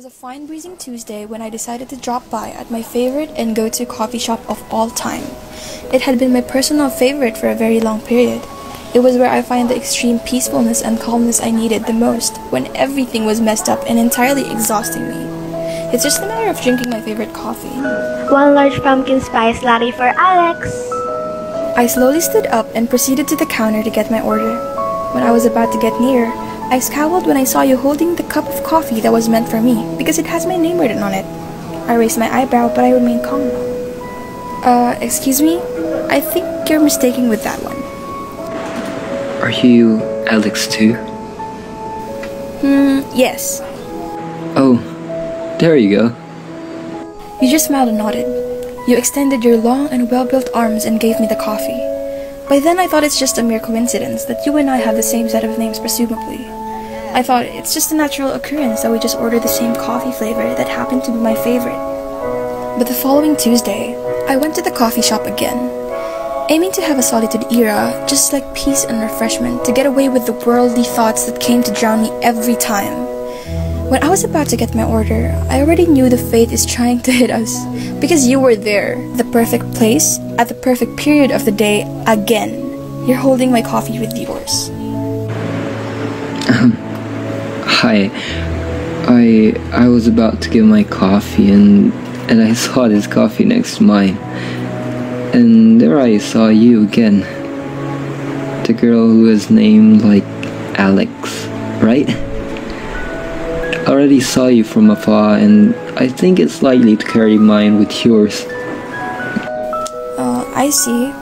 was a fine breezing Tuesday when I decided to drop by at my favorite and go to coffee shop of all time. It had been my personal favorite for a very long period. It was where I find the extreme peacefulness and calmness I needed the most when everything was messed up and entirely exhausting me. It's just a matter of drinking my favorite coffee. One large pumpkin spice latte for Alex. I slowly stood up and proceeded to the counter to get my order. When I was about to get near, I scowled when I saw you holding the cup of coffee that was meant for me because it has my name written on it. I raised my eyebrow, but I remained calm. Uh, excuse me? I think you're mistaken with that one. Are you Alex too? Hmm, yes. Oh, there you go. You just smiled and nodded. You extended your long and well built arms and gave me the coffee. By then, I thought it's just a mere coincidence that you and I have the same set of names, presumably. I thought it's just a natural occurrence that we just ordered the same coffee flavor that happened to be my favorite. But the following Tuesday, I went to the coffee shop again, aiming to have a solitude era, just like peace and refreshment, to get away with the worldly thoughts that came to drown me every time. When I was about to get my order, I already knew the fate is trying to hit us, because you were there, the perfect place, at the perfect period of the day, again. You're holding my coffee with yours. Hi. I I was about to get my coffee and and I saw this coffee next to mine. And there I saw you again. The girl who is named like Alex, right? I already saw you from afar and I think it's likely to carry mine with yours. Uh, I see.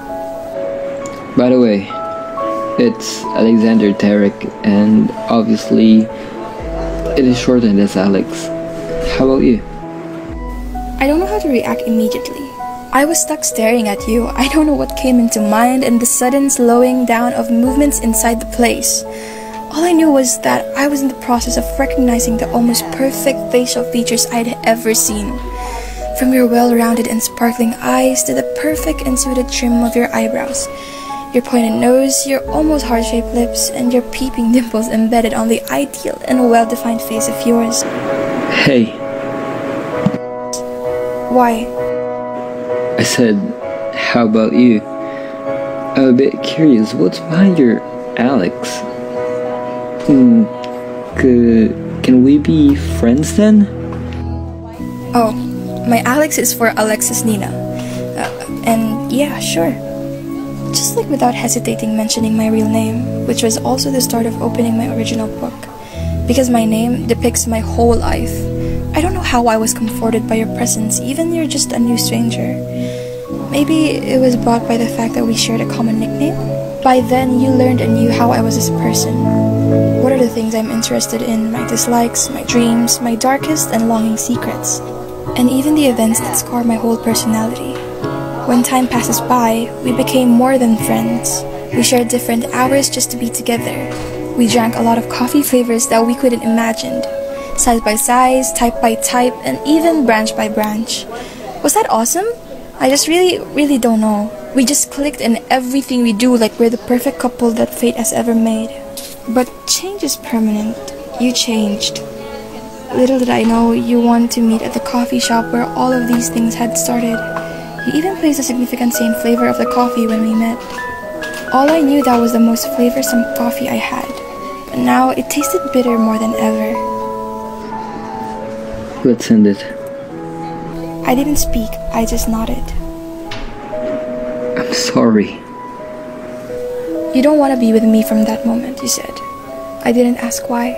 By the way, it's Alexander Tarek and obviously it is shortened as Alex. How about you? I don't know how to react immediately. I was stuck staring at you. I don't know what came into mind and the sudden slowing down of movements inside the place. All I knew was that I was in the process of recognizing the almost perfect facial features I'd ever seen. From your well rounded and sparkling eyes to the perfect and suited trim of your eyebrows, your pointed nose, your almost heart shaped lips, and your peeping dimples embedded on the ideal and well defined face of yours. Hey, Why? I said, how about you? I'm a bit curious, what's behind your Alex? Hmm, can we be friends then? Oh, my Alex is for Alexis Nina. Uh, and yeah, sure. Just like without hesitating mentioning my real name, which was also the start of opening my original book. Because my name depicts my whole life. I don't know how I was comforted by your presence, even you're just a new stranger. Maybe it was brought by the fact that we shared a common nickname? By then, you learned and knew how I was as a person. What are the things I'm interested in, my dislikes, my dreams, my darkest and longing secrets, and even the events that scar my whole personality. When time passes by, we became more than friends. We shared different hours just to be together. We drank a lot of coffee flavors that we couldn't imagine, size by size, type by type, and even branch by branch. Was that awesome? I just really, really don't know. We just clicked in everything we do like we're the perfect couple that fate has ever made. But change is permanent. You changed. Little did I know you wanted to meet at the coffee shop where all of these things had started. You even placed a significant same flavor of the coffee when we met. All I knew that was the most flavorsome coffee I had. But now it tasted bitter more than ever. Let's end it. I didn't speak, I just nodded. I'm sorry. You don't want to be with me from that moment, you said. I didn't ask why.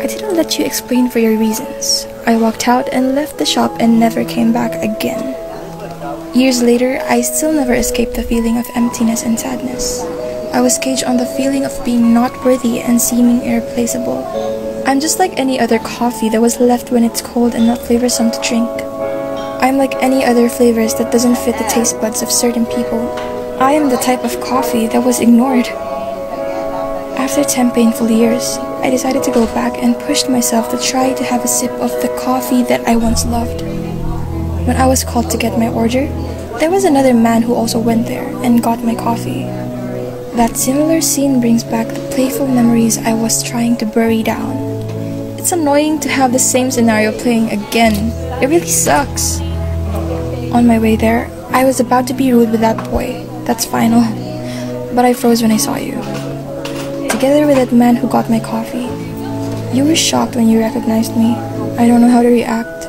I didn't let you explain for your reasons. I walked out and left the shop and never came back again. Years later, I still never escaped the feeling of emptiness and sadness. I was caged on the feeling of being not worthy and seeming irreplaceable. I'm just like any other coffee that was left when it's cold and not flavorsome to drink. I'm like any other flavors that doesn't fit the taste buds of certain people. I am the type of coffee that was ignored. After 10 painful years, I decided to go back and pushed myself to try to have a sip of the coffee that I once loved. When I was called to get my order, there was another man who also went there and got my coffee. That similar scene brings back the playful memories I was trying to bury down. It's annoying to have the same scenario playing again. It really sucks. On my way there, I was about to be rude with that boy. That's final. But I froze when I saw you. Together with that man who got my coffee. You were shocked when you recognized me. I don't know how to react.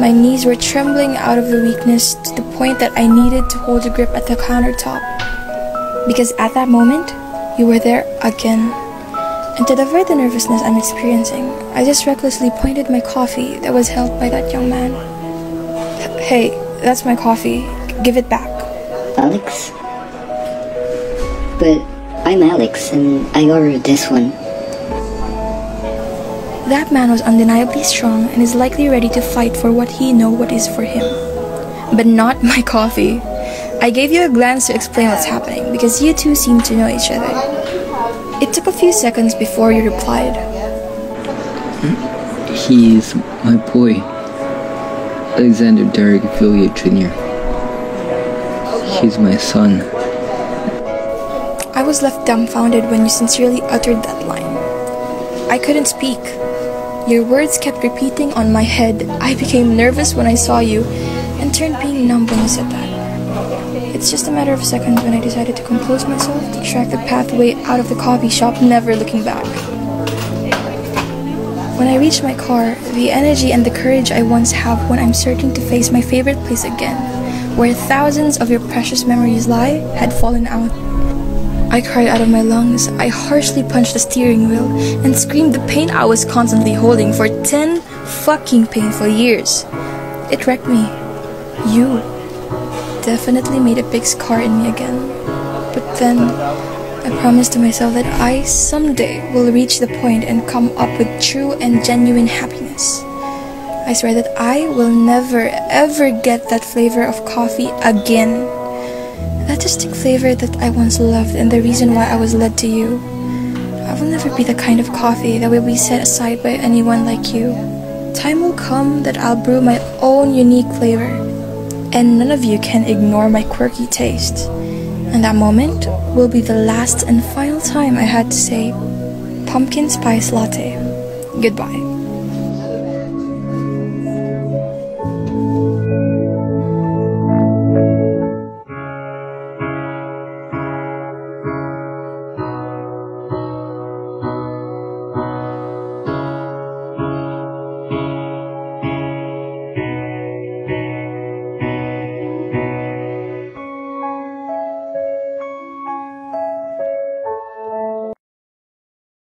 My knees were trembling out of the weakness to the point that I needed to hold a grip at the countertop. Because at that moment, you were there again. And to divert the nervousness I'm experiencing, I just recklessly pointed my coffee that was held by that young man. Hey, that's my coffee. Give it back. Alex? But I'm Alex and I ordered this one. That man was undeniably strong and is likely ready to fight for what he know what is for him. But not my coffee. I gave you a glance to explain what's happening because you two seem to know each other. It took a few seconds before you replied. Hmm? He's my boy, Alexander Derek Villiers Jr. He's my son. I was left dumbfounded when you sincerely uttered that line. I couldn't speak. Your words kept repeating on my head. I became nervous when I saw you and turned being numb when you said that. It's just a matter of seconds when I decided to compose myself to track the pathway out of the coffee shop, never looking back. When I reached my car, the energy and the courage I once have when I'm searching to face my favorite place again, where thousands of your precious memories lie, had fallen out. I cried out of my lungs, I harshly punched the steering wheel, and screamed the pain I was constantly holding for 10 fucking painful years. It wrecked me. You definitely made a big scar in me again. But then, I promised to myself that I someday will reach the point and come up with true and genuine happiness. I swear that I will never ever get that flavor of coffee again. That distinct flavor that I once loved and the reason why I was led to you. I will never be the kind of coffee that will be set aside by anyone like you. Time will come that I'll brew my own unique flavor, and none of you can ignore my quirky taste. And that moment will be the last and final time I had to say pumpkin spice latte. Goodbye.